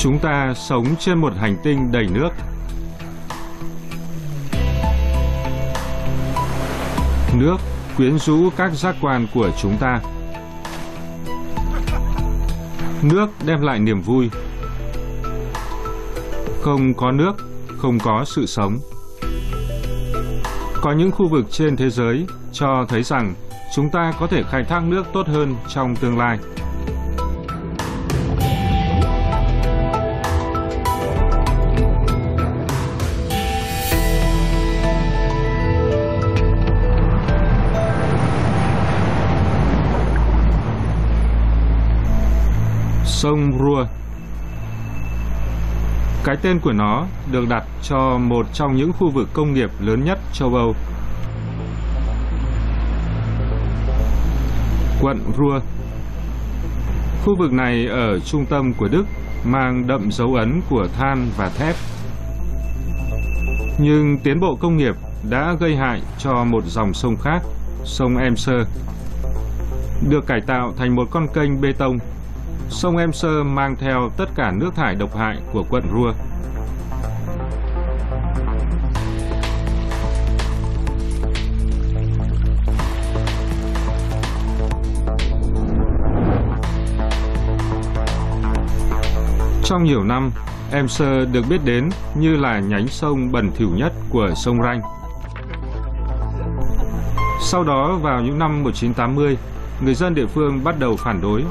Chúng ta sống trên một hành tinh đầy nước. Nước quyến rũ các giác quan của chúng ta. Nước đem lại niềm vui. Không có nước, không có sự sống. Có những khu vực trên thế giới cho thấy rằng chúng ta có thể khai thác nước tốt hơn trong tương lai. Sông Rua Cái tên của nó được đặt cho một trong những khu vực công nghiệp lớn nhất châu Âu. Quận Rua Khu vực này ở trung tâm của Đức mang đậm dấu ấn của than và thép. Nhưng tiến bộ công nghiệp đã gây hại cho một dòng sông khác, sông Emser, được cải tạo thành một con kênh bê tông sông Emser mang theo tất cả nước thải độc hại của quận Rua. Trong nhiều năm, Emser được biết đến như là nhánh sông bẩn thỉu nhất của sông Ranh. Sau đó vào những năm 1980, người dân địa phương bắt đầu phản đối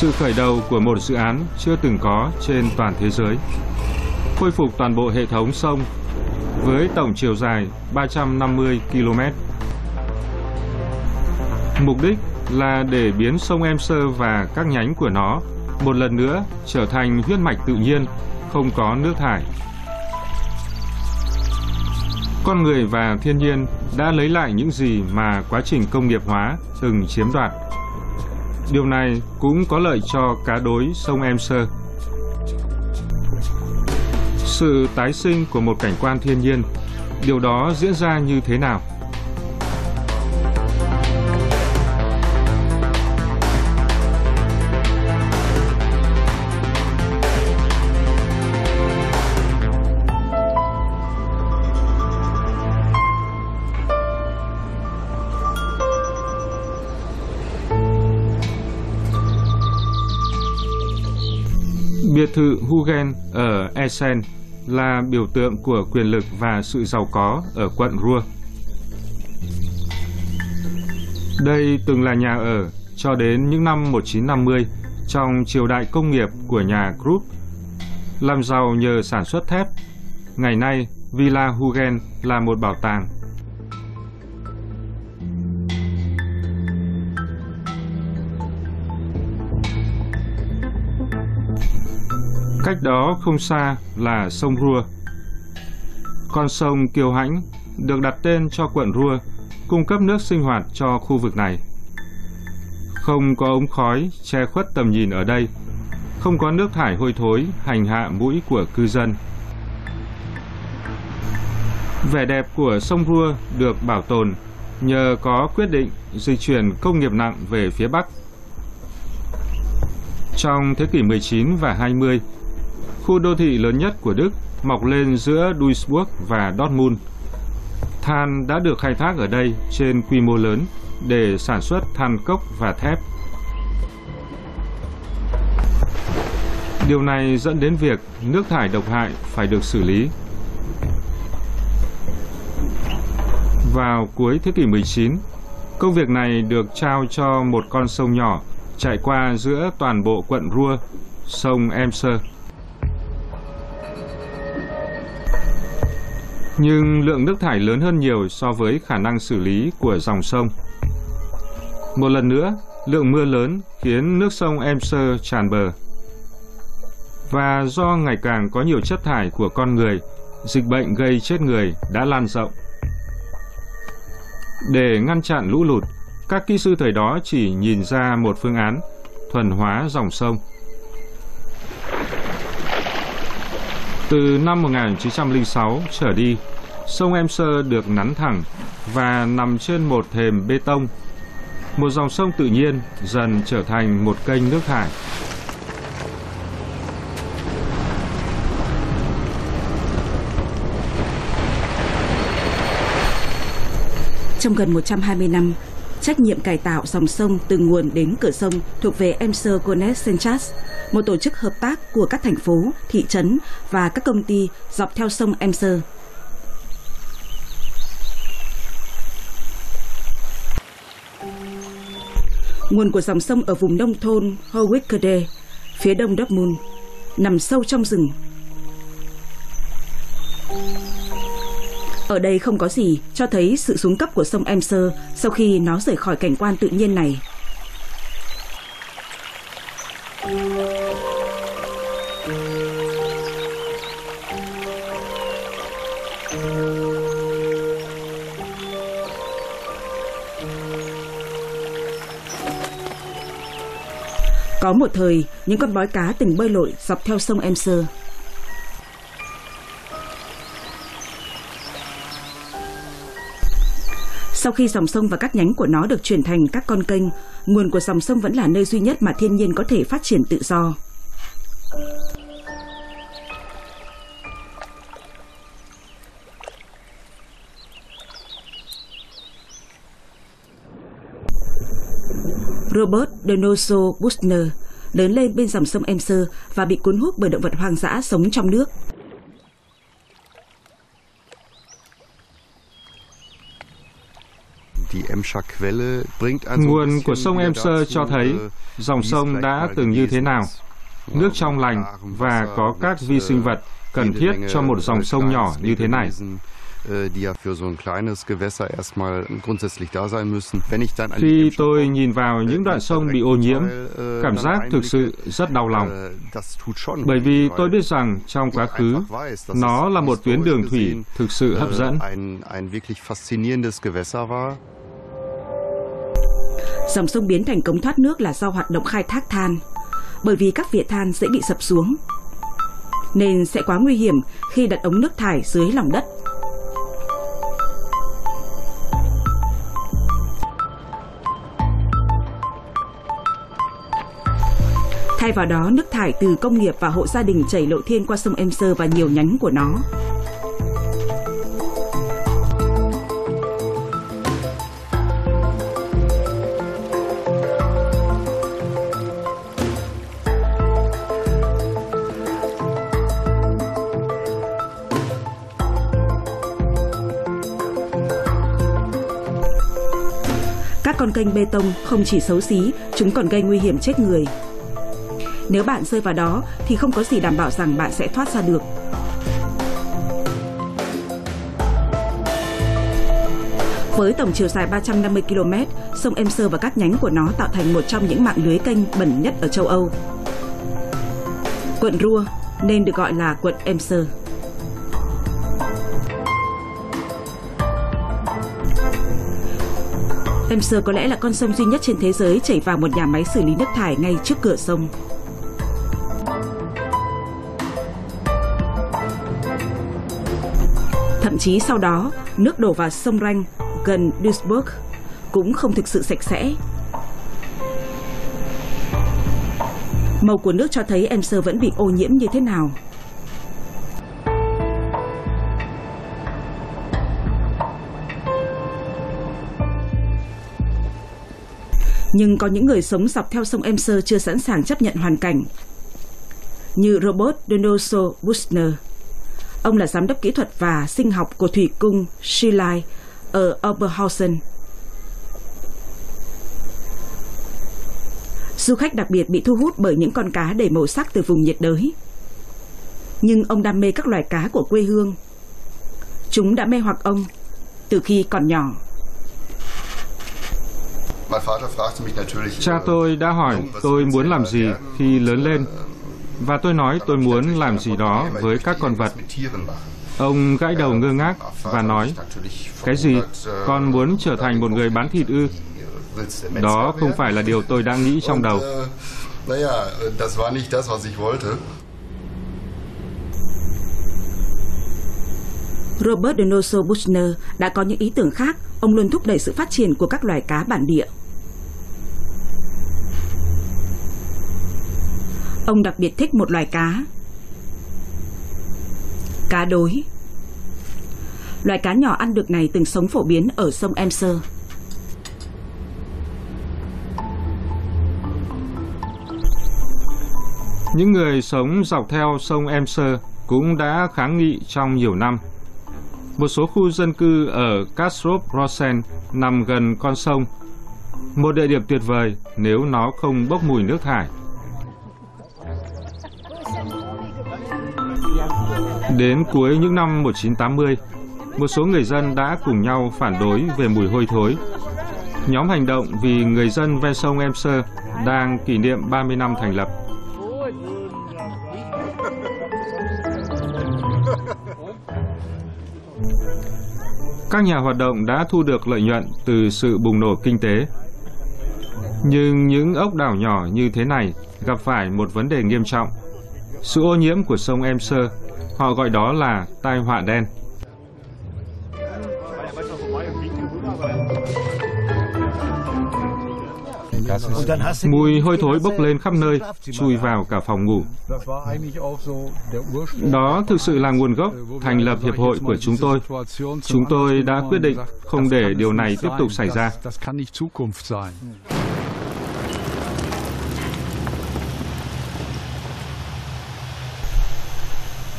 sự khởi đầu của một dự án chưa từng có trên toàn thế giới. Khôi phục toàn bộ hệ thống sông với tổng chiều dài 350 km. Mục đích là để biến sông Em Sơ và các nhánh của nó một lần nữa trở thành huyết mạch tự nhiên, không có nước thải. Con người và thiên nhiên đã lấy lại những gì mà quá trình công nghiệp hóa từng chiếm đoạt Điều này cũng có lợi cho cá đối sông Em Sơ. Sự tái sinh của một cảnh quan thiên nhiên, điều đó diễn ra như thế nào? Thự Hugen ở Essen là biểu tượng của quyền lực và sự giàu có ở quận Ruhr. Đây từng là nhà ở cho đến những năm 1950 trong triều đại công nghiệp của nhà Krupp, làm giàu nhờ sản xuất thép. Ngày nay, Villa Hugen là một bảo tàng Cách đó không xa là sông Rua. Con sông Kiều Hãnh được đặt tên cho quận Rua, cung cấp nước sinh hoạt cho khu vực này. Không có ống khói che khuất tầm nhìn ở đây, không có nước thải hôi thối hành hạ mũi của cư dân. Vẻ đẹp của sông Rua được bảo tồn nhờ có quyết định di chuyển công nghiệp nặng về phía Bắc. Trong thế kỷ 19 và 20, khu đô thị lớn nhất của Đức mọc lên giữa Duisburg và Dortmund. Than đã được khai thác ở đây trên quy mô lớn để sản xuất than cốc và thép. Điều này dẫn đến việc nước thải độc hại phải được xử lý. Vào cuối thế kỷ 19, công việc này được trao cho một con sông nhỏ chạy qua giữa toàn bộ quận Ruhr, sông Emser. Nhưng lượng nước thải lớn hơn nhiều so với khả năng xử lý của dòng sông. Một lần nữa, lượng mưa lớn khiến nước sông Emser tràn bờ. Và do ngày càng có nhiều chất thải của con người, dịch bệnh gây chết người đã lan rộng. Để ngăn chặn lũ lụt, các kỹ sư thời đó chỉ nhìn ra một phương án, thuần hóa dòng sông. Từ năm 1906 trở đi, sông Em Sơ được nắn thẳng và nằm trên một thềm bê tông. một dòng sông tự nhiên dần trở thành một kênh nước thải. Trong gần 120 năm, trách nhiệm cải tạo dòng sông từ nguồn đến cửa sông thuộc về Emser Gonet Senchas, một tổ chức hợp tác của các thành phố, thị trấn và các công ty dọc theo sông Emser. Nguồn của dòng sông ở vùng nông thôn Howickerde, phía đông Dortmund, nằm sâu trong rừng. Ở đây không có gì cho thấy sự xuống cấp của sông Emser sau khi nó rời khỏi cảnh quan tự nhiên này. Có một thời, những con bói cá từng bơi lội dọc theo sông Emser. Sau khi dòng sông và các nhánh của nó được chuyển thành các con kênh, nguồn của dòng sông vẫn là nơi duy nhất mà thiên nhiên có thể phát triển tự do. Robert Donoso Buchner lớn lên bên dòng sông Emser và bị cuốn hút bởi động vật hoang dã sống trong nước. Nguồn của sông Emser cho thấy dòng sông đã từng như thế nào. Nước trong lành và có các vi sinh vật cần thiết cho một dòng sông nhỏ như thế này. Khi tôi nhìn vào những đoạn sông bị ô nhiễm, cảm giác thực sự rất đau lòng. Bởi vì tôi biết rằng trong quá khứ, nó là một tuyến đường thủy thực sự hấp dẫn. Dòng sông biến thành cống thoát nước là do hoạt động khai thác than, bởi vì các vỉa than dễ bị sập xuống, nên sẽ quá nguy hiểm khi đặt ống nước thải dưới lòng đất. Thay vào đó, nước thải từ công nghiệp và hộ gia đình chảy lộ thiên qua sông Emser và nhiều nhánh của nó. Con kênh bê tông không chỉ xấu xí, chúng còn gây nguy hiểm chết người. Nếu bạn rơi vào đó thì không có gì đảm bảo rằng bạn sẽ thoát ra được. Với tổng chiều dài 350 km, sông Emser và các nhánh của nó tạo thành một trong những mạng lưới kênh bẩn nhất ở châu Âu. Quận Rua nên được gọi là quận Emser. Emser có lẽ là con sông duy nhất trên thế giới chảy vào một nhà máy xử lý nước thải ngay trước cửa sông. Thậm chí sau đó, nước đổ vào sông Ranh gần Duisburg cũng không thực sự sạch sẽ. Màu của nước cho thấy Emser vẫn bị ô nhiễm như thế nào. Nhưng có những người sống dọc theo sông Emser chưa sẵn sàng chấp nhận hoàn cảnh. Như Robert Donoso Buchner. Ông là giám đốc kỹ thuật và sinh học của thủy cung Schilai ở Oberhausen. Du khách đặc biệt bị thu hút bởi những con cá đầy màu sắc từ vùng nhiệt đới. Nhưng ông đam mê các loài cá của quê hương. Chúng đã mê hoặc ông từ khi còn nhỏ. Cha tôi đã hỏi tôi muốn làm gì khi lớn lên và tôi nói tôi muốn làm gì đó với các con vật. Ông gãi đầu ngơ ngác và nói, cái gì, con muốn trở thành một người bán thịt ư? Đó không phải là điều tôi đang nghĩ trong đầu. Robert Donoso Buchner đã có những ý tưởng khác, ông luôn thúc đẩy sự phát triển của các loài cá bản địa. Ông đặc biệt thích một loài cá. Cá đối. Loài cá nhỏ ăn được này từng sống phổ biến ở sông Emser. Những người sống dọc theo sông Emser cũng đã kháng nghị trong nhiều năm. Một số khu dân cư ở Kastrop Rosen nằm gần con sông. Một địa điểm tuyệt vời nếu nó không bốc mùi nước thải. Đến cuối những năm 1980, một số người dân đã cùng nhau phản đối về mùi hôi thối. Nhóm hành động vì người dân ven sông Emser đang kỷ niệm 30 năm thành lập. Các nhà hoạt động đã thu được lợi nhuận từ sự bùng nổ kinh tế. Nhưng những ốc đảo nhỏ như thế này gặp phải một vấn đề nghiêm trọng. Sự ô nhiễm của sông Emser, họ gọi đó là tai họa đen. Mùi hôi thối bốc lên khắp nơi, chui vào cả phòng ngủ. Đó thực sự là nguồn gốc thành lập hiệp hội của chúng tôi. Chúng tôi đã quyết định không để điều này tiếp tục xảy ra.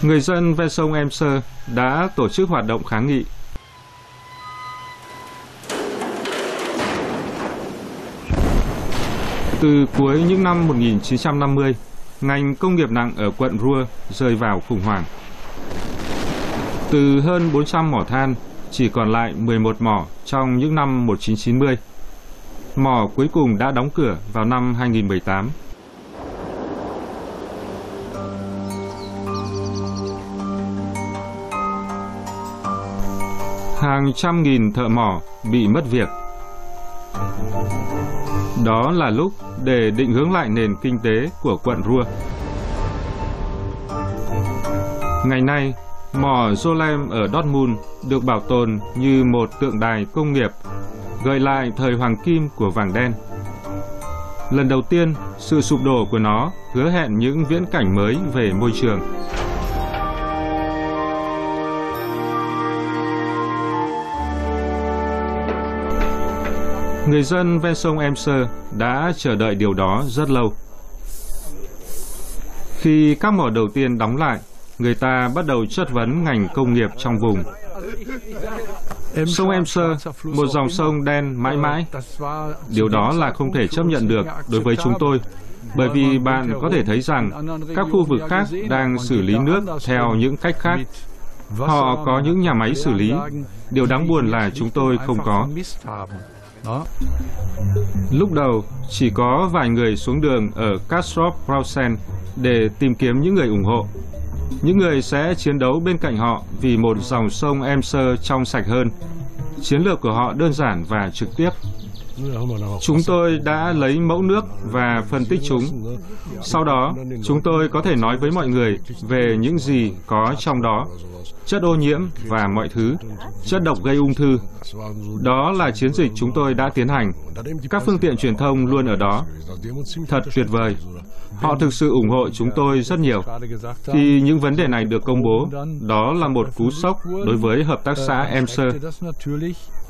Người dân ven sông Emser đã tổ chức hoạt động kháng nghị Từ cuối những năm 1950, ngành công nghiệp nặng ở quận Rua rơi vào khủng hoảng. Từ hơn 400 mỏ than, chỉ còn lại 11 mỏ trong những năm 1990. Mỏ cuối cùng đã đóng cửa vào năm 2018. Hàng trăm nghìn thợ mỏ bị mất việc đó là lúc để định hướng lại nền kinh tế của quận Rua. Ngày nay, mỏ Jolem ở Dortmund được bảo tồn như một tượng đài công nghiệp, gợi lại thời hoàng kim của vàng đen. Lần đầu tiên, sự sụp đổ của nó hứa hẹn những viễn cảnh mới về môi trường. Người dân ven sông Emser đã chờ đợi điều đó rất lâu. Khi các mỏ đầu tiên đóng lại, người ta bắt đầu chất vấn ngành công nghiệp trong vùng. Sông Emser, một dòng sông đen mãi mãi. Điều đó là không thể chấp nhận được đối với chúng tôi, bởi vì bạn có thể thấy rằng các khu vực khác đang xử lý nước theo những cách khác. Họ có những nhà máy xử lý. Điều đáng buồn là chúng tôi không có. Đó. Lúc đầu, chỉ có vài người xuống đường ở Castro Brausen để tìm kiếm những người ủng hộ. Những người sẽ chiến đấu bên cạnh họ vì một dòng sông Emser trong sạch hơn. Chiến lược của họ đơn giản và trực tiếp. Chúng tôi đã lấy mẫu nước và phân tích chúng. Sau đó, chúng tôi có thể nói với mọi người về những gì có trong đó, chất ô nhiễm và mọi thứ, chất độc gây ung thư. Đó là chiến dịch chúng tôi đã tiến hành. Các phương tiện truyền thông luôn ở đó. Thật tuyệt vời. Họ thực sự ủng hộ chúng tôi rất nhiều. Khi những vấn đề này được công bố, đó là một cú sốc đối với hợp tác xã Emser.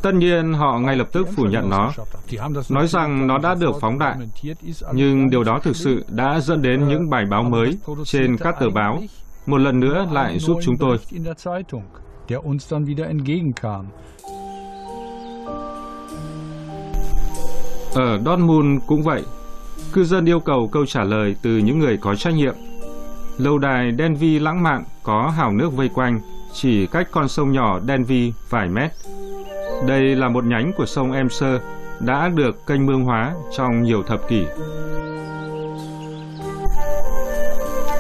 Tất nhiên, họ ngay lập tức phủ nhận nó, nói rằng nó đã được phóng đại. Nhưng điều đó thực sự đã dẫn đến những bài báo mới trên các tờ báo, một lần nữa lại giúp chúng tôi. Ở Dortmund cũng vậy. Cư dân yêu cầu câu trả lời từ những người có trách nhiệm. Lâu đài Denvi lãng mạn có hào nước vây quanh, chỉ cách con sông nhỏ Denvi vài mét. Đây là một nhánh của sông Emser đã được kênh mương hóa trong nhiều thập kỷ.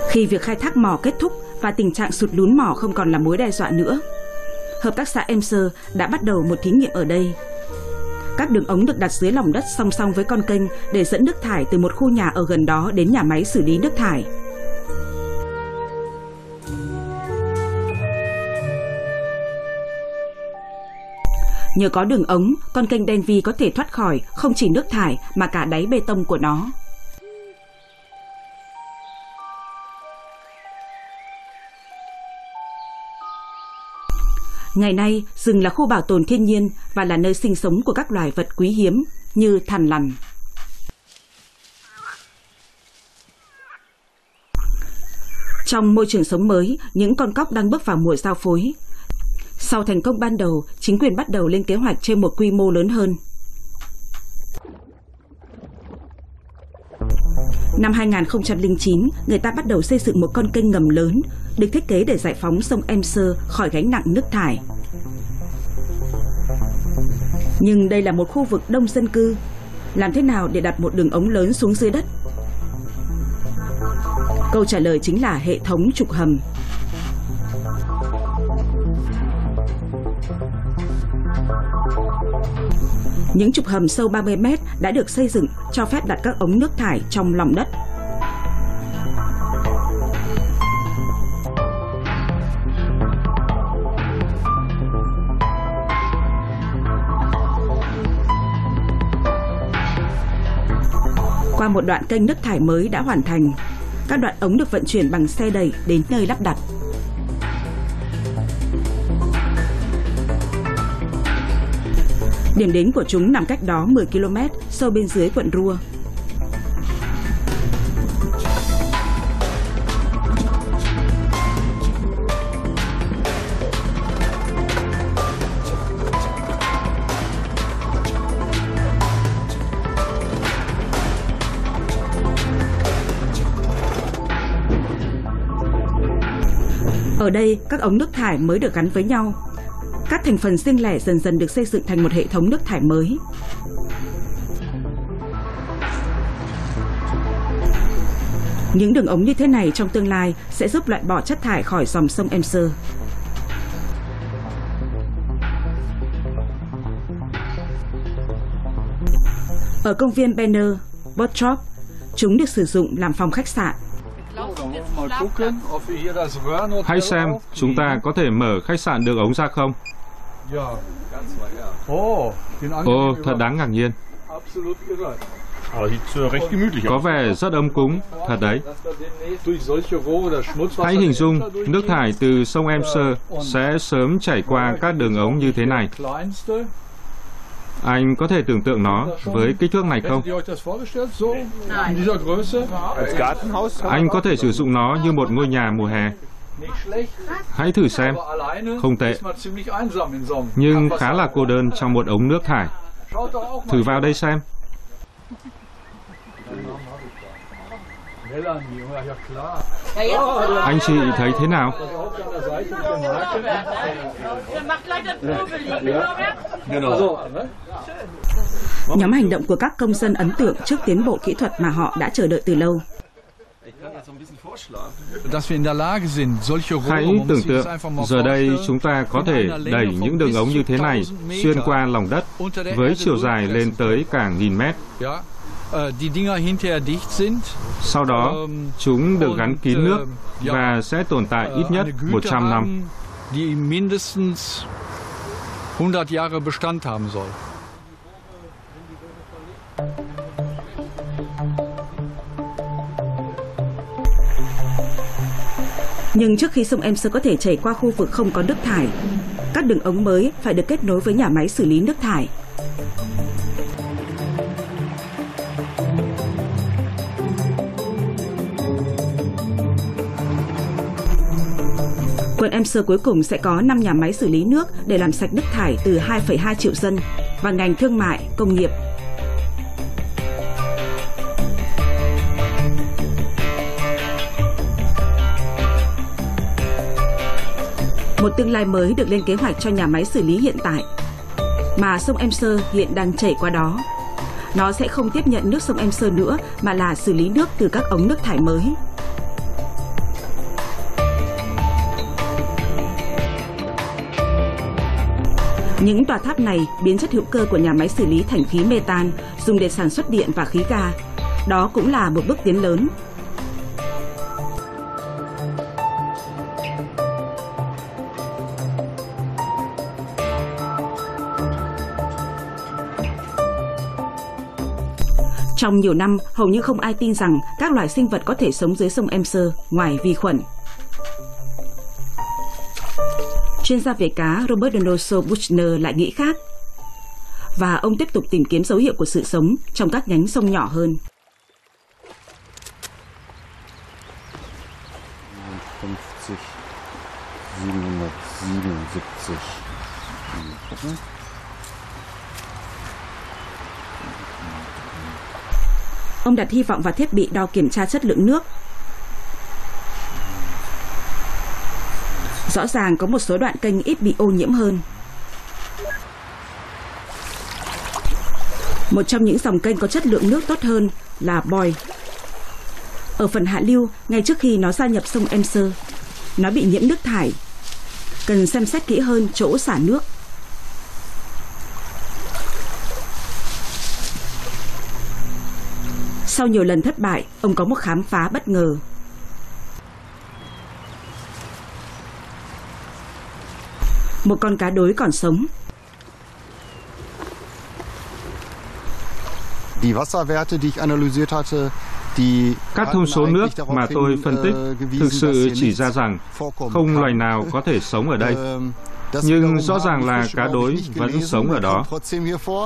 Khi việc khai thác mỏ kết thúc và tình trạng sụt lún mỏ không còn là mối đe dọa nữa, hợp tác xã Emser đã bắt đầu một thí nghiệm ở đây. Các đường ống được đặt dưới lòng đất song song với con kênh để dẫn nước thải từ một khu nhà ở gần đó đến nhà máy xử lý nước thải. Nhờ có đường ống, con kênh đen vi có thể thoát khỏi không chỉ nước thải mà cả đáy bê tông của nó. Ngày nay, rừng là khu bảo tồn thiên nhiên và là nơi sinh sống của các loài vật quý hiếm như thằn lằn. Trong môi trường sống mới, những con cóc đang bước vào mùa giao phối. Sau thành công ban đầu, chính quyền bắt đầu lên kế hoạch trên một quy mô lớn hơn. Năm 2009, người ta bắt đầu xây dựng một con kênh ngầm lớn, được thiết kế để giải phóng sông Emser khỏi gánh nặng nước thải. Nhưng đây là một khu vực đông dân cư. Làm thế nào để đặt một đường ống lớn xuống dưới đất? Câu trả lời chính là hệ thống trục hầm. Những trục hầm sâu 30 mét đã được xây dựng cho phép đặt các ống nước thải trong lòng đất. Qua một đoạn kênh nước thải mới đã hoàn thành, các đoạn ống được vận chuyển bằng xe đẩy đến nơi lắp đặt. Điểm đến của chúng nằm cách đó 10 km sâu bên dưới quận Rua. Ở đây, các ống nước thải mới được gắn với nhau. Các thành phần riêng lẻ dần dần được xây dựng thành một hệ thống nước thải mới. Những đường ống như thế này trong tương lai sẽ giúp loại bỏ chất thải khỏi dòng sông Emser. Ở công viên Banner, Bottrop, chúng được sử dụng làm phòng khách sạn. Hãy xem, chúng ta có thể mở khách sạn đường ống ra không? Ồ, thật đáng ngạc nhiên. Có vẻ rất ấm cúng, thật đấy. Hãy hình dung, nước thải từ sông Emser sẽ sớm chảy qua các đường ống như thế này. Anh có thể tưởng tượng nó với kích thước này không? Anh có thể sử dụng nó như một ngôi nhà mùa hè. Hãy thử xem. Không tệ. Nhưng khá là cô đơn trong một ống nước thải. Thử vào đây xem. Anh chị thấy thế nào? Nhóm hành động của các công dân ấn tượng trước tiến bộ kỹ thuật mà họ đã chờ đợi từ lâu. Hãy tưởng tượng, giờ đây chúng ta có thể đẩy những đường ống như thế này xuyên qua lòng đất với chiều dài lên tới cả nghìn mét. Sau đó, chúng được gắn kín nước và sẽ tồn tại ít nhất 100 năm. Nhưng trước khi sông Emser có thể chảy qua khu vực không có nước thải, các đường ống mới phải được kết nối với nhà máy xử lý nước thải. Quận Emser cuối cùng sẽ có 5 nhà máy xử lý nước để làm sạch nước thải từ 2,2 triệu dân và ngành thương mại, công nghiệp. Một tương lai mới được lên kế hoạch cho nhà máy xử lý hiện tại mà sông Emser hiện đang chảy qua đó. Nó sẽ không tiếp nhận nước sông Emser nữa, mà là xử lý nước từ các ống nước thải mới. Những tòa tháp này biến chất hữu cơ của nhà máy xử lý thành khí metan dùng để sản xuất điện và khí ga. Đó cũng là một bước tiến lớn. Trong nhiều năm, hầu như không ai tin rằng các loài sinh vật có thể sống dưới sông Emser ngoài vi khuẩn. chuyên gia về cá Robert Donoso Buchner lại nghĩ khác. Và ông tiếp tục tìm kiếm dấu hiệu của sự sống trong các nhánh sông nhỏ hơn. Ông đặt hy vọng vào thiết bị đo kiểm tra chất lượng nước. Rõ ràng có một số đoạn kênh ít bị ô nhiễm hơn. Một trong những dòng kênh có chất lượng nước tốt hơn là Boy. Ở phần hạ lưu, ngay trước khi nó gia nhập sông Emser, nó bị nhiễm nước thải. Cần xem xét kỹ hơn chỗ xả nước. Sau nhiều lần thất bại, ông có một khám phá bất ngờ. Một con cá đối còn sống. Die Wasserwerte, die ich analysiert hatte, die Các thông số nước mà tôi phân tích thực sự chỉ ra rằng không loài nào có thể sống ở đây. Nhưng rõ ràng là cá đối vẫn sống ở đó.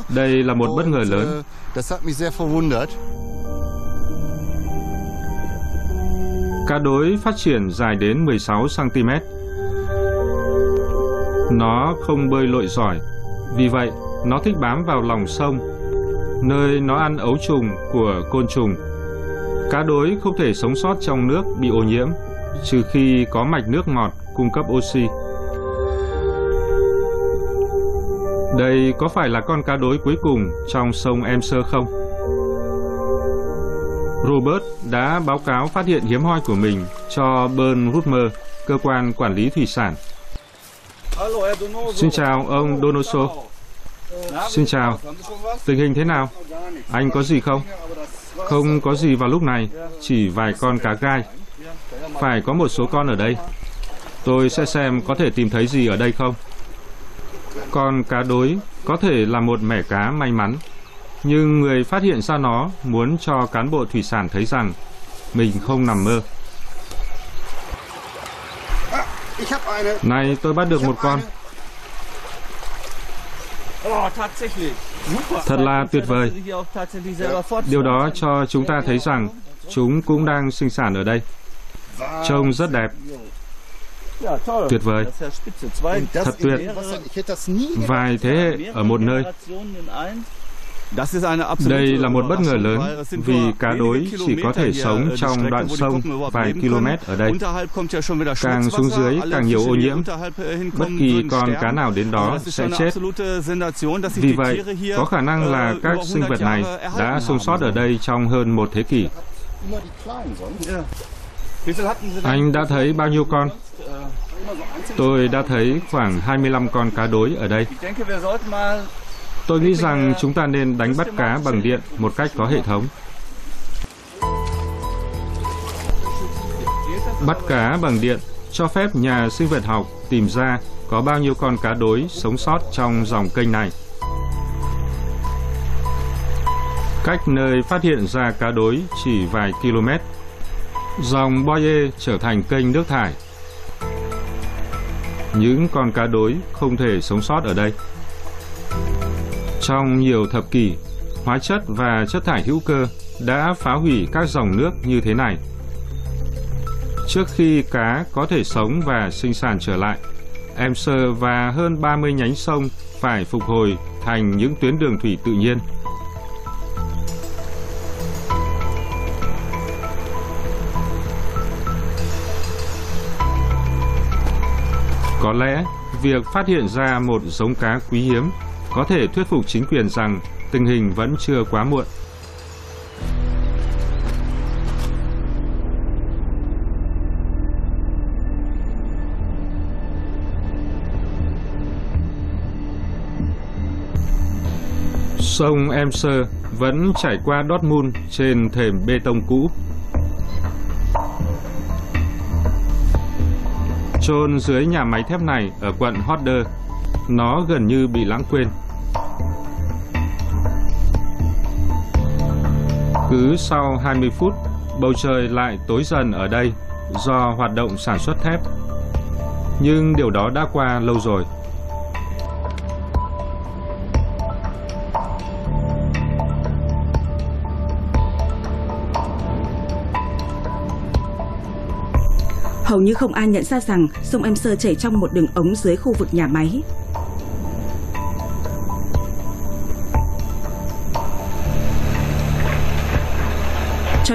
Đây là một bất ngờ lớn. Cá đối phát triển dài đến 16 cm. Nó không bơi lội giỏi, vì vậy nó thích bám vào lòng sông, nơi nó ăn ấu trùng của côn trùng. Cá đối không thể sống sót trong nước bị ô nhiễm, trừ khi có mạch nước ngọt cung cấp oxy. Đây có phải là con cá đối cuối cùng trong sông Emser không? Robert đã báo cáo phát hiện hiếm hoi của mình cho Bern Rutmer, cơ quan quản lý thủy sản. Xin chào ông Donoso. Xin chào. Tình hình thế nào? Anh có gì không? Không có gì vào lúc này, chỉ vài con cá gai. Phải có một số con ở đây. Tôi sẽ xem có thể tìm thấy gì ở đây không. Con cá đối có thể là một mẻ cá may mắn nhưng người phát hiện ra nó muốn cho cán bộ thủy sản thấy rằng mình không nằm mơ. Này, tôi bắt được một con. Thật là tuyệt vời. Điều đó cho chúng ta thấy rằng chúng cũng đang sinh sản ở đây. Trông rất đẹp. Tuyệt vời. Thật tuyệt. Vài thế hệ ở một nơi. Đây là một bất ngờ lớn vì cá đối chỉ có thể sống trong đoạn sông vài km ở đây. Càng xuống dưới càng nhiều ô nhiễm. Bất kỳ con cá nào đến đó sẽ chết. Vì vậy, có khả năng là các sinh vật này đã sống sót ở đây trong hơn một thế kỷ. Anh đã thấy bao nhiêu con? Tôi đã thấy khoảng 25 con cá đối ở đây. Tôi nghĩ rằng chúng ta nên đánh bắt cá bằng điện một cách có hệ thống. Bắt cá bằng điện cho phép nhà sinh vật học tìm ra có bao nhiêu con cá đối sống sót trong dòng kênh này. Cách nơi phát hiện ra cá đối chỉ vài km. Dòng Boye trở thành kênh nước thải. Những con cá đối không thể sống sót ở đây. Trong nhiều thập kỷ, hóa chất và chất thải hữu cơ đã phá hủy các dòng nước như thế này. Trước khi cá có thể sống và sinh sản trở lại, Emser và hơn 30 nhánh sông phải phục hồi thành những tuyến đường thủy tự nhiên. Có lẽ, việc phát hiện ra một giống cá quý hiếm có thể thuyết phục chính quyền rằng tình hình vẫn chưa quá muộn. Sông Emser vẫn chảy qua Dortmund trên thềm bê tông cũ. Trôn dưới nhà máy thép này ở quận Hodder, nó gần như bị lãng quên. Cứ sau 20 phút, bầu trời lại tối dần ở đây do hoạt động sản xuất thép. Nhưng điều đó đã qua lâu rồi. Hầu như không ai nhận ra rằng sông Emser chảy trong một đường ống dưới khu vực nhà máy.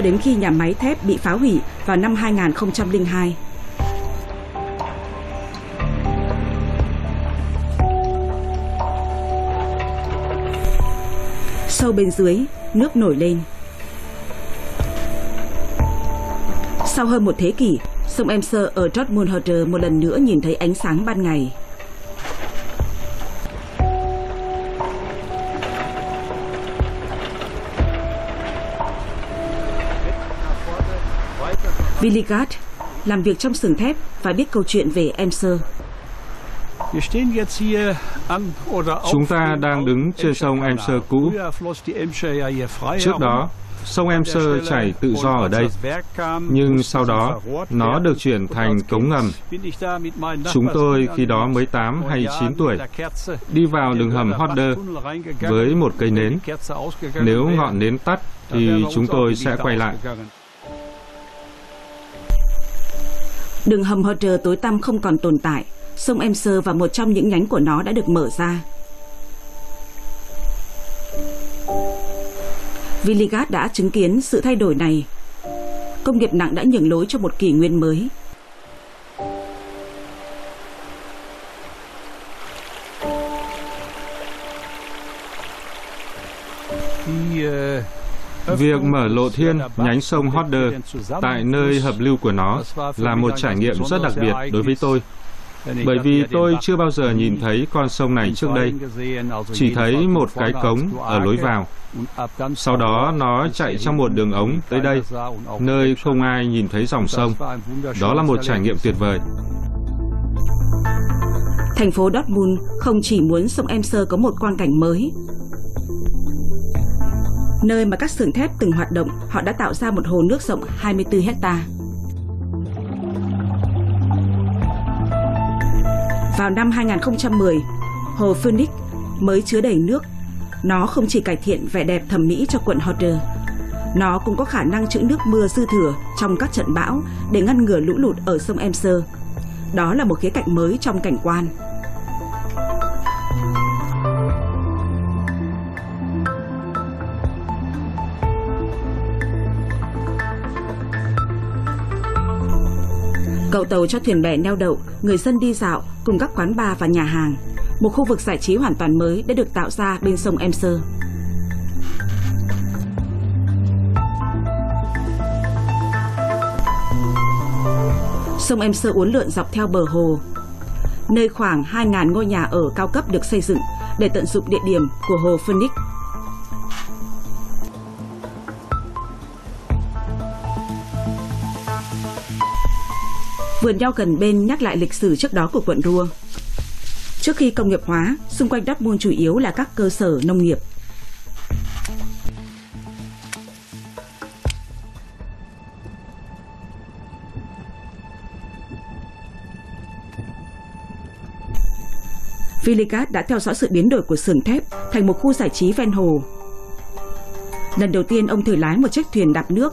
Cho đến khi nhà máy thép bị phá hủy vào năm 2002. Sâu bên dưới, nước nổi lên. Sau hơn một thế kỷ, sông Emser ở Dortmund một lần nữa nhìn thấy ánh sáng ban ngày. Willigard làm việc trong xưởng thép và biết câu chuyện về Emser. Chúng ta đang đứng trên sông Emser cũ. Trước đó, sông Emser chảy tự do ở đây, nhưng sau đó nó được chuyển thành cống ngầm. Chúng tôi khi đó mới 8 hay 9 tuổi, đi vào đường hầm Hodder với một cây nến. Nếu ngọn nến tắt thì chúng tôi sẽ quay lại. Đường hầm Hodder tối tăm không còn tồn tại. Sông Emser và một trong những nhánh của nó đã được mở ra. Villigat đã chứng kiến sự thay đổi này. Công nghiệp nặng đã nhường lối cho một kỷ nguyên mới. Ờ, Việc mở lộ thiên nhánh sông Hodder tại nơi hợp lưu của nó là một trải nghiệm rất đặc biệt đối với tôi. Bởi vì tôi chưa bao giờ nhìn thấy con sông này trước đây, chỉ thấy một cái cống ở lối vào. Sau đó nó chạy trong một đường ống tới đây, nơi không ai nhìn thấy dòng sông. Đó là một trải nghiệm tuyệt vời. Thành phố Dortmund không chỉ muốn sông Emser có một quang cảnh mới, nơi mà các xưởng thép từng hoạt động, họ đã tạo ra một hồ nước rộng 24 hecta. Vào năm 2010, hồ Phoenix mới chứa đầy nước. Nó không chỉ cải thiện vẻ đẹp thẩm mỹ cho quận Hodder, nó cũng có khả năng trữ nước mưa dư thừa trong các trận bão để ngăn ngừa lũ lụt ở sông Emser. Đó là một khía cạnh mới trong cảnh quan. Cầu tàu cho thuyền bè neo đậu, người dân đi dạo cùng các quán bar và nhà hàng. Một khu vực giải trí hoàn toàn mới đã được tạo ra bên sông Emser. Sông Emser uốn lượn dọc theo bờ hồ, nơi khoảng 2.000 ngôi nhà ở cao cấp được xây dựng để tận dụng địa điểm của hồ Phoenix Vườn nho gần bên nhắc lại lịch sử trước đó của quận Rua. Trước khi công nghiệp hóa, xung quanh Dortmund chủ yếu là các cơ sở nông nghiệp. Villigat đã theo dõi sự biến đổi của xưởng thép thành một khu giải trí ven hồ. Lần đầu tiên ông thử lái một chiếc thuyền đạp nước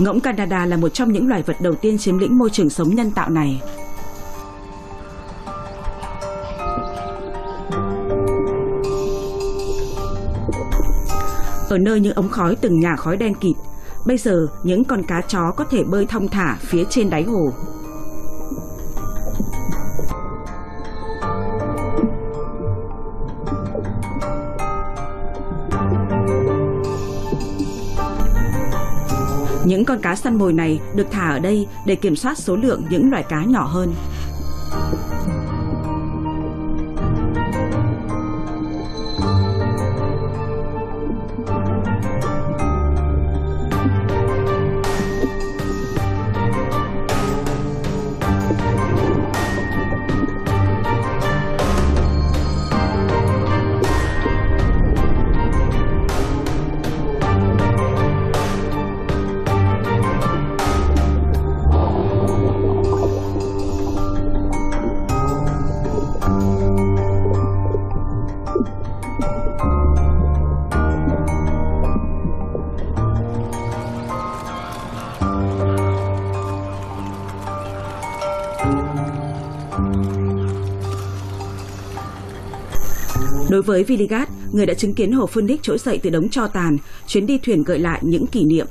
Ngỗng Canada là một trong những loài vật đầu tiên chiếm lĩnh môi trường sống nhân tạo này. Ở nơi những ống khói từng nhà khói đen kịt, bây giờ những con cá chó có thể bơi thong thả phía trên đáy hồ. Những con cá săn mồi này được thả ở đây để kiểm soát số lượng những loài cá nhỏ hơn. Với Villigat, người đã chứng kiến hồ Phoenix trỗi dậy từ đống tro tàn, chuyến đi thuyền gợi lại những kỷ niệm.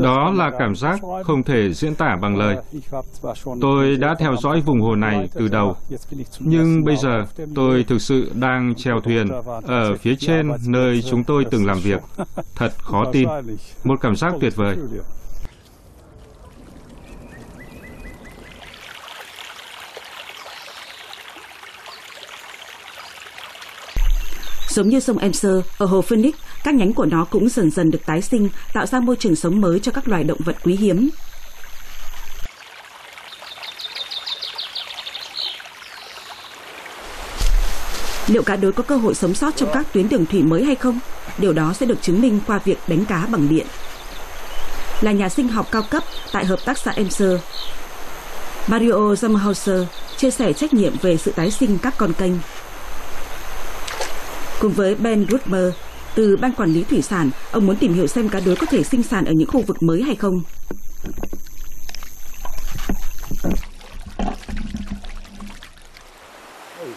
Đó là cảm giác không thể diễn tả bằng lời. Tôi đã theo dõi vùng hồ này từ đầu, nhưng bây giờ tôi thực sự đang chèo thuyền ở phía trên nơi chúng tôi từng làm việc. Thật khó tin, một cảm giác tuyệt vời. Giống như sông Emser, ở hồ Phoenix, các nhánh của nó cũng dần dần được tái sinh, tạo ra môi trường sống mới cho các loài động vật quý hiếm. Liệu cá đối có cơ hội sống sót trong các tuyến đường thủy mới hay không? Điều đó sẽ được chứng minh qua việc đánh cá bằng điện. Là nhà sinh học cao cấp tại hợp tác xã Emser, Mario Zamhauser chia sẻ trách nhiệm về sự tái sinh các con kênh. Cùng với Ben Rutmer, từ Ban Quản lý Thủy sản, ông muốn tìm hiểu xem cá đối có thể sinh sản ở những khu vực mới hay không.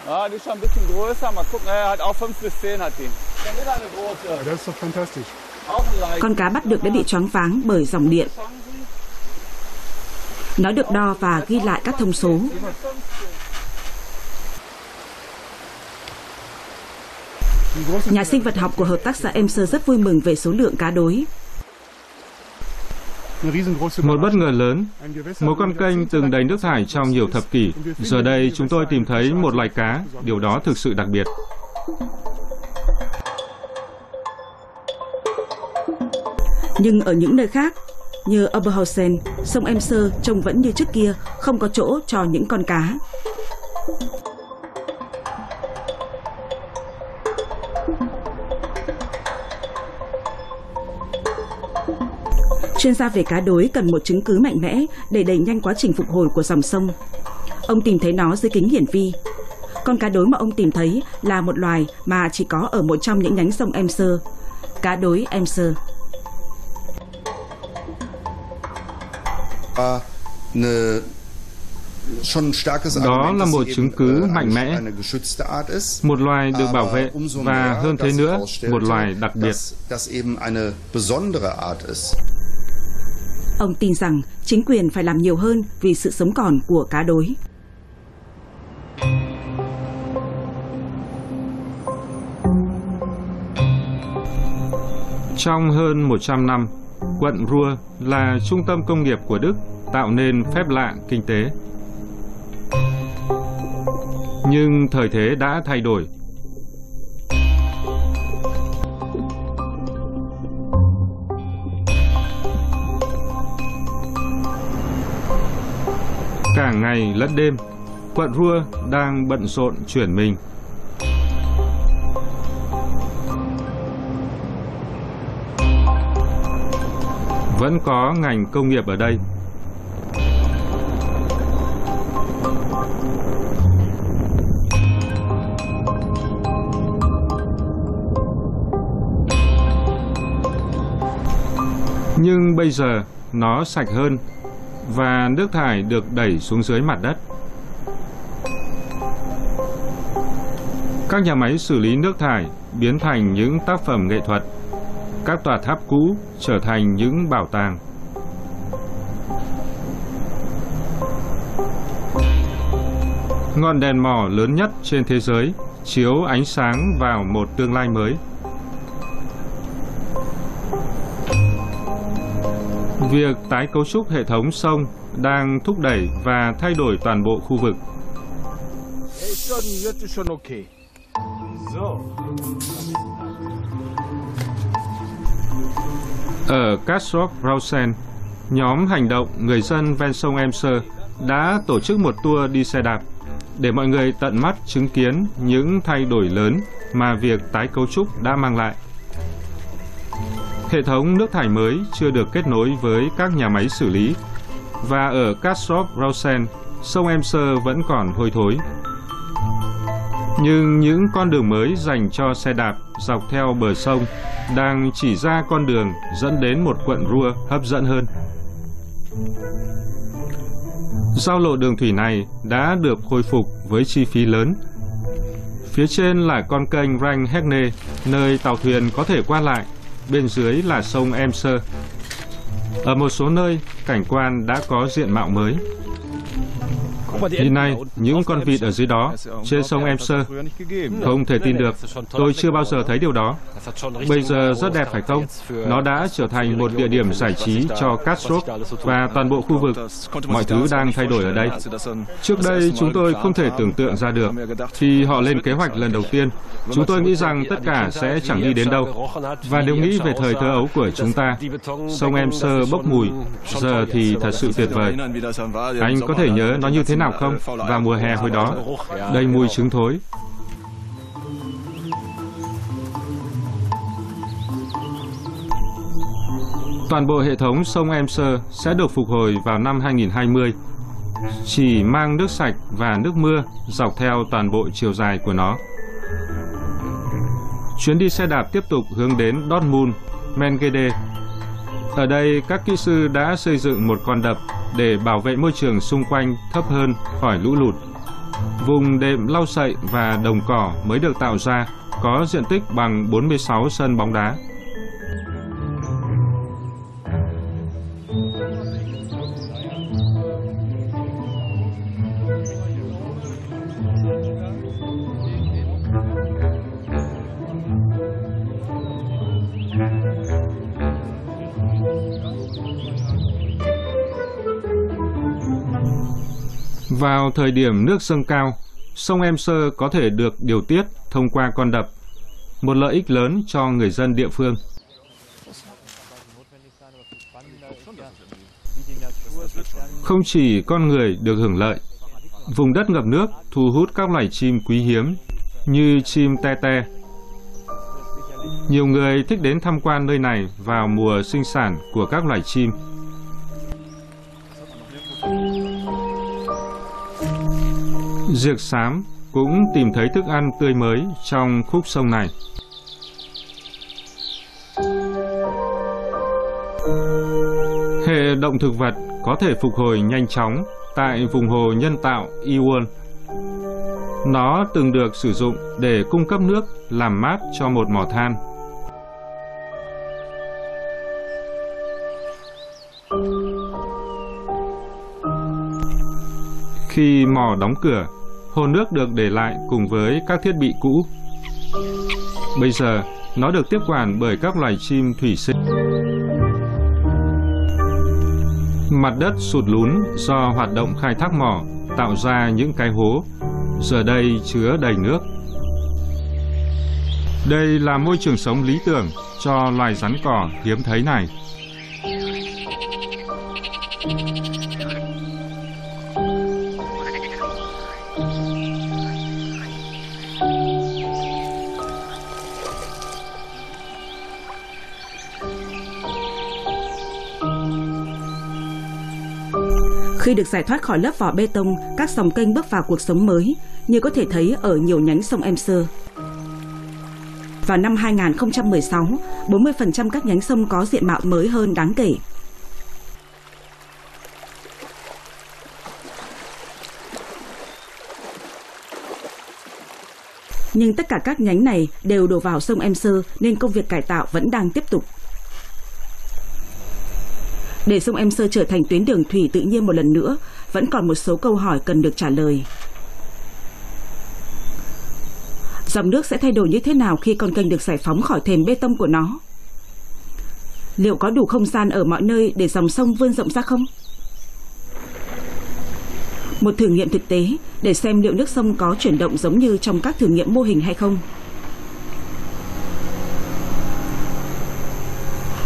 Ja, die ist schon ein bisschen größer. Mal gucken, er hat auch 5 bis 10 hat die. Schon wieder eine große. Das ist doch fantastisch. Auch ein leicht. Con cá bắt được đã bị choáng váng bởi dòng điện. Nó được đo và ghi lại các thông số. Nhà sinh vật học của hợp tác xã Emser rất vui mừng về số lượng cá đối. Một bất ngờ lớn, một con kênh từng đầy nước thải trong nhiều thập kỷ. Giờ đây chúng tôi tìm thấy một loài cá, điều đó thực sự đặc biệt. Nhưng ở những nơi khác, như Oberhausen, sông Emser trông vẫn như trước kia, không có chỗ cho những con cá. Chuyên gia về cá đối cần một chứng cứ mạnh mẽ để đẩy nhanh quá trình phục hồi của dòng sông. Ông tìm thấy nó dưới kính hiển vi. Con cá đối mà ông tìm thấy là một loài mà chỉ có ở một trong những nhánh sông Emser, cá đối schon starkes Đó là một chứng cứ äh, mạnh mẽ. Một loài được bảo vệ và hơn thế nữa, một loài đặc biệt. Dass das eben eine besondere Art ist. Ông tin rằng chính quyền phải làm nhiều hơn vì sự sống còn của cá đối. Trong hơn 100 năm, quận Ruhr là trung tâm công nghiệp của Đức, tạo nên phép lạ kinh tế. Nhưng thời thế đã thay đổi. Cả ngày lẫn đêm, quận Ruhr đang bận rộn chuyển mình. Vẫn có ngành công nghiệp ở đây. Nhưng bây giờ nó sạch hơn và nước thải được đẩy xuống dưới mặt đất. Các nhà máy xử lý nước thải biến thành những tác phẩm nghệ thuật. Các tòa tháp cũ trở thành những bảo tàng. Ngọn đèn mỏ lớn nhất trên thế giới chiếu ánh sáng vào một tương lai mới. Việc tái cấu trúc hệ thống sông đang thúc đẩy và thay đổi toàn bộ khu vực. Ở Kastrop Rausen, nhóm hành động người dân ven sông Emser đã tổ chức một tour đi xe đạp để mọi người tận mắt chứng kiến những thay đổi lớn mà việc tái cấu trúc đã mang lại. Hệ thống nước thải mới chưa được kết nối với các nhà máy xử lý và ở Kastrop Rausen, sông Emser vẫn còn hôi thối. Nhưng những con đường mới dành cho xe đạp dọc theo bờ sông đang chỉ ra con đường dẫn đến một quận rua hấp dẫn hơn. Giao lộ đường thủy này đã được khôi phục với chi phí lớn. Phía trên là con kênh Ranh Hegne, nơi tàu thuyền có thể qua lại, bên dưới là sông Emser. Ở một số nơi, cảnh quan đã có diện mạo mới hiện nay những con vịt ở dưới đó, trên sông Emser. Không thể tin được, tôi chưa bao giờ thấy điều đó. Bây giờ rất đẹp phải không? Nó đã trở thành một địa điểm giải trí cho Castro và toàn bộ khu vực. Mọi thứ đang thay đổi ở đây. Trước đây chúng tôi không thể tưởng tượng ra được. Khi họ lên kế hoạch lần đầu tiên, chúng tôi nghĩ rằng tất cả sẽ chẳng đi đến đâu. Và nếu nghĩ về thời thơ ấu của chúng ta, sông Emser bốc mùi, giờ thì thật sự tuyệt vời. Anh có thể nhớ nó như thế nào không? Vào mùa hè hồi đó, đầy mùi trứng thối. Toàn bộ hệ thống sông Emser sẽ được phục hồi vào năm 2020, chỉ mang nước sạch và nước mưa dọc theo toàn bộ chiều dài của nó. Chuyến đi xe đạp tiếp tục hướng đến Dortmund, Mengede. Ở đây, các kỹ sư đã xây dựng một con đập để bảo vệ môi trường xung quanh thấp hơn khỏi lũ lụt. Vùng đệm lau sậy và đồng cỏ mới được tạo ra có diện tích bằng 46 sân bóng đá. Vào thời điểm nước dâng cao, sông Em Sơ có thể được điều tiết thông qua con đập, một lợi ích lớn cho người dân địa phương. Không chỉ con người được hưởng lợi, vùng đất ngập nước thu hút các loài chim quý hiếm như chim te te. Nhiều người thích đến tham quan nơi này vào mùa sinh sản của các loài chim. Diệc xám cũng tìm thấy thức ăn tươi mới trong khúc sông này. Hệ động thực vật có thể phục hồi nhanh chóng tại vùng hồ nhân tạo Iwon. Nó từng được sử dụng để cung cấp nước làm mát cho một mỏ than. Khi mỏ đóng cửa, hồ nước được để lại cùng với các thiết bị cũ. Bây giờ, nó được tiếp quản bởi các loài chim thủy sinh. Mặt đất sụt lún do hoạt động khai thác mỏ tạo ra những cái hố, giờ đây chứa đầy nước. Đây là môi trường sống lý tưởng cho loài rắn cỏ hiếm thấy này. Khi được giải thoát khỏi lớp vỏ bê tông, các dòng kênh bước vào cuộc sống mới, như có thể thấy ở nhiều nhánh sông Emser. Vào năm 2016, 40% các nhánh sông có diện mạo mới hơn đáng kể. Nhưng tất cả các nhánh này đều đổ vào sông Emser nên công việc cải tạo vẫn đang tiếp tục. Để sông Em Sơ trở thành tuyến đường thủy tự nhiên một lần nữa, vẫn còn một số câu hỏi cần được trả lời. Dòng nước sẽ thay đổi như thế nào khi con kênh được giải phóng khỏi thềm bê tông của nó? Liệu có đủ không gian ở mọi nơi để dòng sông vươn rộng ra không? Một thử nghiệm thực tế để xem liệu nước sông có chuyển động giống như trong các thử nghiệm mô hình hay không.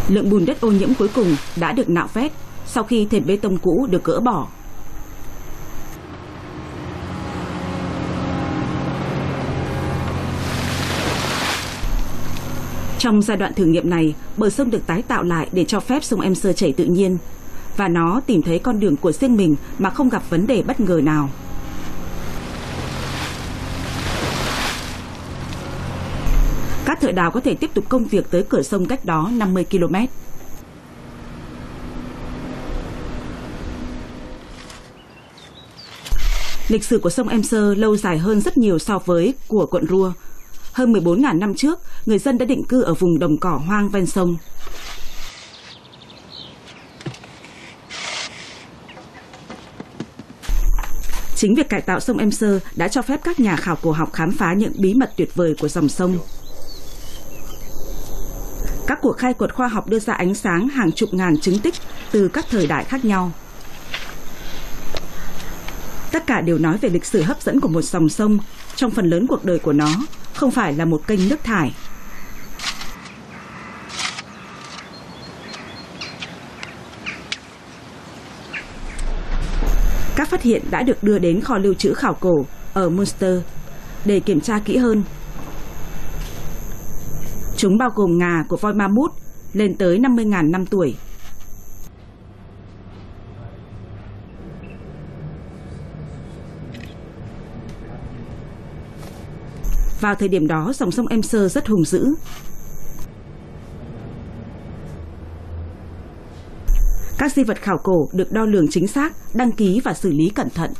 Lượng bùn đất ô nhiễm cuối cùng đã được nạo vét sau khi thềm bê tông cũ được gỡ bỏ. Trong giai đoạn thử nghiệm này, bờ sông được tái tạo lại để cho phép sông Em Sơ chảy tự nhiên và nó tìm thấy con đường của riêng mình mà không gặp vấn đề bất ngờ nào. các thợ đào có thể tiếp tục công việc tới cửa sông cách đó 50 km. Lịch sử của sông Emser lâu dài hơn rất nhiều so với của quận Rua. Hơn 14.000 năm trước, người dân đã định cư ở vùng đồng cỏ hoang ven sông. Chính việc cải tạo sông Emser đã cho phép các nhà khảo cổ học khám phá những bí mật tuyệt vời của dòng sông. Các cuộc khai quật khoa học đưa ra ánh sáng hàng chục ngàn chứng tích từ các thời đại khác nhau. Tất cả đều nói về lịch sử hấp dẫn của một dòng sông trong phần lớn cuộc đời của nó, không phải là một kênh nước thải. Các phát hiện đã được đưa đến kho lưu trữ khảo cổ ở Munster để kiểm tra kỹ hơn. Chúng bao gồm ngà của voi mamut lên tới 50.000 năm tuổi. Vào thời điểm đó, dòng sông Emser rất hùng dữ. Các di vật khảo cổ được đo lường chính xác, đăng ký và xử lý cẩn thận.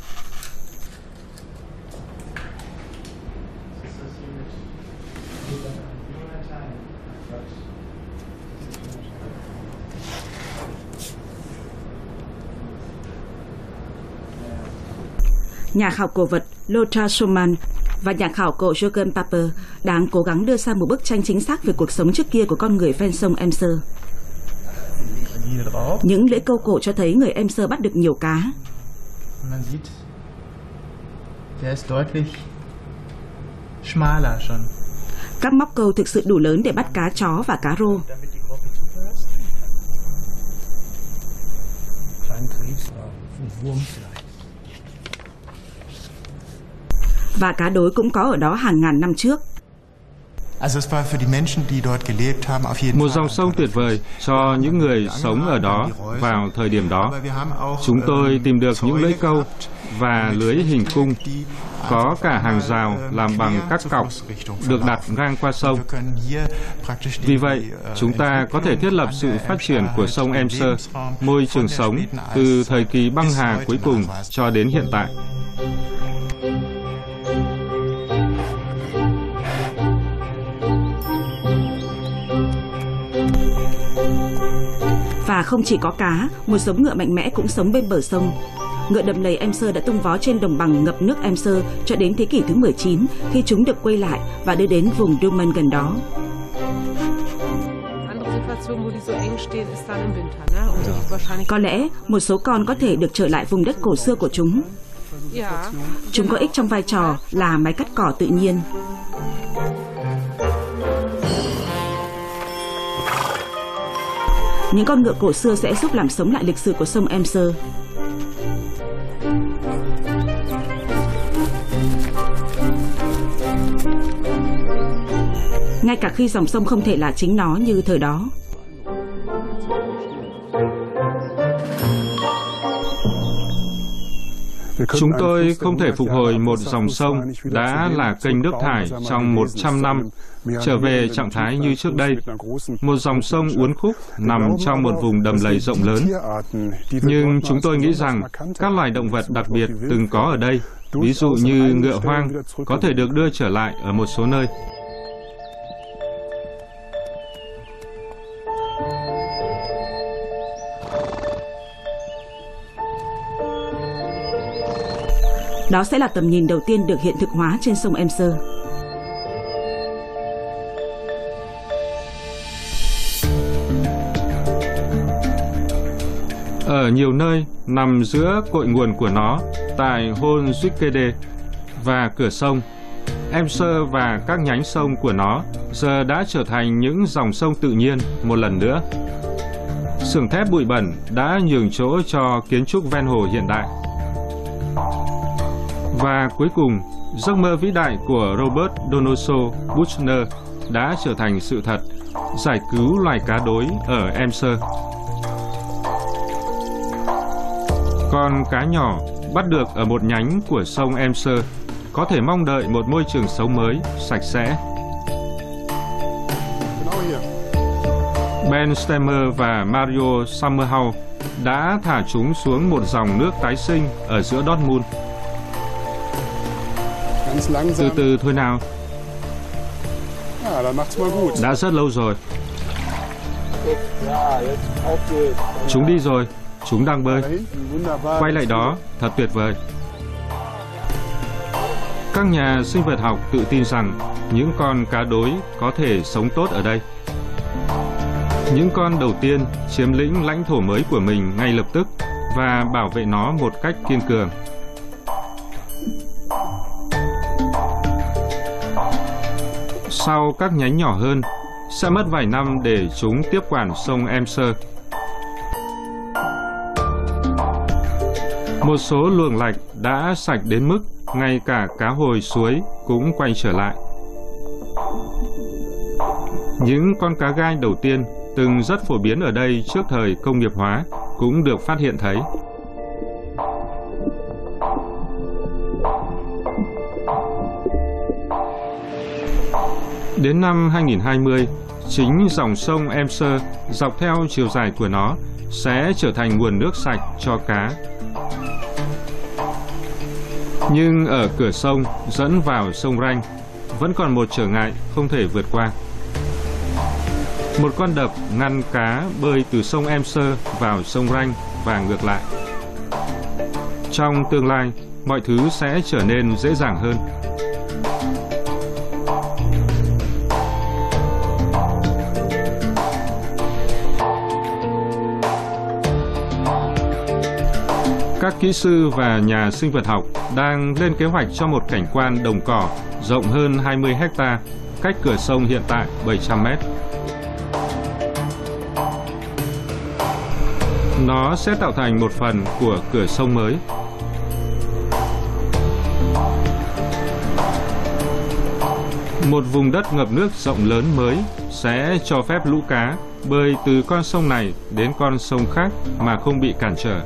Nhà khảo cổ vật Lothar Schumann và nhà khảo cổ Jürgen Paper đang cố gắng đưa ra một bức tranh chính xác về cuộc sống trước kia của con người ven sông Emser. Những lễ câu cổ cho thấy người Emser bắt được nhiều cá. Các móc câu thực sự đủ lớn để bắt cá chó và cá rô. Kleinen Krebs ein Wurm vielleicht. Và cá đối cũng có ở đó hàng ngàn năm trước. Một dòng sông tuyệt vời cho những người sống ở đó vào thời điểm đó. Chúng tôi ähm, tìm được những lưỡi câu và lưới hình cung, có cả hàng rào làm bằng các cọc được đặt ngang qua sông. Vì vậy, äh, chúng ta có thể thiết lập sự phát triển của sông Emser, môi trường sống, từ thời kỳ băng hà cuối cùng cho đến hiện tại. Và không chỉ có cá, một giống ngựa mạnh mẽ cũng sống bên bờ sông. Ngựa đầm lầy Em Sơ đã tung vó trên đồng bằng ngập nước Em Sơ cho đến thế kỷ thứ 19 khi chúng được quay lại và đưa đến vùng Dumen gần đó. Có lẽ một số con có thể được trở lại vùng đất cổ xưa của chúng. Chúng có ích trong vai trò là máy cắt cỏ tự nhiên. Những con ngựa cổ xưa sẽ giúp làm sống lại lịch sử của sông Emser. Ngay cả khi dòng sông không thể là chính nó như thời đó. Chúng tôi không thể phục hồi một dòng sông đã là kênh nước thải trong 100 năm trở về trạng thái như trước đây. Một dòng sông uốn khúc nằm trong một vùng đầm lầy rộng lớn. Nhưng chúng tôi nghĩ rằng các loài động vật đặc biệt từng có ở đây, ví dụ như ngựa hoang, có thể được đưa trở lại ở một số nơi. Đó sẽ là tầm nhìn đầu tiên được hiện thực hóa trên sông Emser. Ở nhiều nơi nằm giữa cội nguồn của nó tại Hôn Zwickede và cửa sông, Emser và các nhánh sông của nó giờ đã trở thành những dòng sông tự nhiên một lần nữa. Sưởng thép bụi bẩn đã nhường chỗ cho kiến trúc ven hồ hiện đại. Và cuối cùng, giấc mơ vĩ đại của Robert Donoso Buchner đã trở thành sự thật, giải cứu loài cá đối ở Emser. Con cá nhỏ bắt được ở một nhánh của sông Emser có thể mong đợi một môi trường sống mới, sạch sẽ. Ben Stemmer và Mario Summerhouse đã thả chúng xuống một dòng nước tái sinh ở giữa Dortmund. Từ từ thôi nào, đã rất lâu rồi. Chúng đi rồi, chúng đang bơi. Quay lại đó, thật tuyệt vời. Các nhà sinh vật học tự tin rằng những con cá đối có thể sống tốt ở đây. Những con đầu tiên chiếm lĩnh lãnh thổ mới của mình ngay lập tức và bảo vệ nó một cách kiên cường. Sau các nhánh nhỏ hơn, sẽ mất vài năm để chúng tiếp quản sông Emser. Một số luồng lạch đã sạch đến mức ngay cả cá hồi suối cũng quay trở lại. Những con cá gai đầu tiên từng rất phổ biến ở đây trước thời công nghiệp hóa cũng được phát hiện thấy. Đến năm 2020, chính dòng sông Emser dọc theo chiều dài của nó sẽ trở thành nguồn nước sạch cho cá. Nhưng ở cửa sông dẫn vào sông Ranh vẫn còn một trở ngại không thể vượt qua. Một con đập ngăn cá bơi từ sông Emser vào sông Ranh và ngược lại. Trong tương lai, mọi thứ sẽ trở nên dễ dàng hơn. Các kỹ sư và nhà sinh vật học đang lên kế hoạch cho một cảnh quan đồng cỏ rộng hơn 20 hecta cách cửa sông hiện tại 700 mét. Nó sẽ tạo thành một phần của cửa sông mới. Một vùng đất ngập nước rộng lớn mới sẽ cho phép lũ cá bơi từ con sông này đến con sông khác mà không bị cản trở.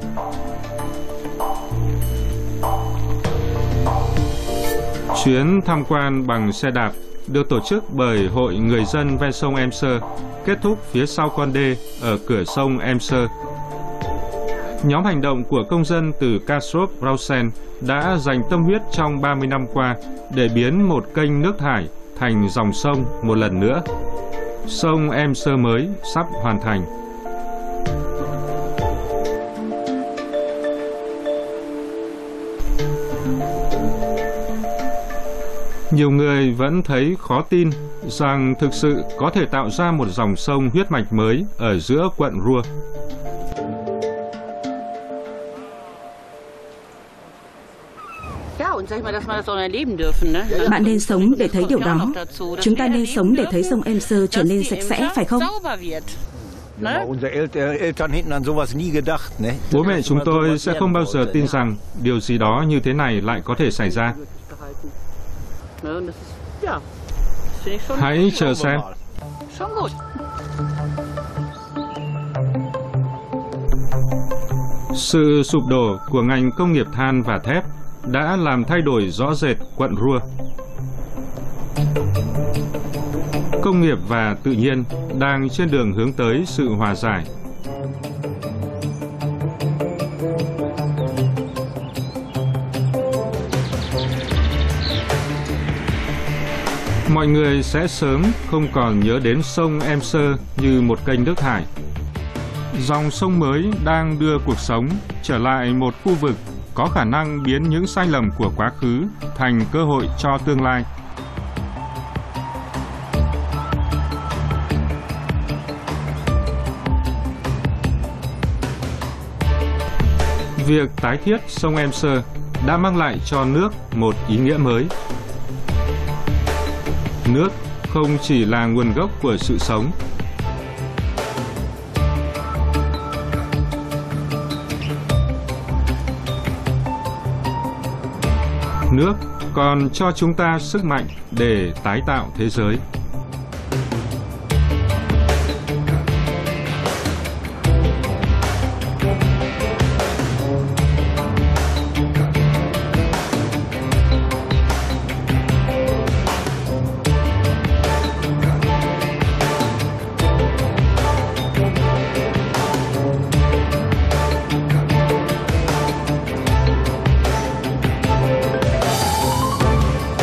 Chuyến tham quan bằng xe đạp được tổ chức bởi Hội Người dân ven sông Emser, kết thúc phía sau con đê ở cửa sông Emser. Nhóm hành động của công dân từ Kastrop Rausen đã dành tâm huyết trong 30 năm qua để biến một kênh nước thải thành dòng sông một lần nữa. Sông Emser mới sắp hoàn thành. Nhiều người vẫn thấy khó tin rằng thực sự có thể tạo ra một dòng sông huyết mạch mới ở giữa quận Ruhr. Ja, und sag ich mal, dass wir das auch erleben dürfen, ne? Bạn nên sống để thấy điều đó. Chúng ta nên sống để thấy sông Emser trở nên sạch sẽ, phải không? Sauber wird. Ne? Unsere El- Eltern hätten an sowas nie gedacht, ne? Bố mẹ chúng tôi sẽ không bao giờ tin rằng điều gì đó như thế này lại có thể xảy ra. Hãy chờ xem. Sự sụp đổ của ngành công nghiệp than và thép đã làm thay đổi rõ rệt quận Ruhr. Công nghiệp và tự nhiên đang trên đường hướng tới sự hòa giải. Mọi người sẽ sớm không còn nhớ đến sông Emser như một kênh nước thải. Dòng sông mới đang đưa cuộc sống trở lại một khu vực có khả năng biến những sai lầm của quá khứ thành cơ hội cho tương lai. Việc tái thiết sông Emser đã mang lại cho nước một ý nghĩa mới. Nước không chỉ là nguồn gốc của sự sống Nước còn cho chúng ta sức mạnh để tái tạo thế giới.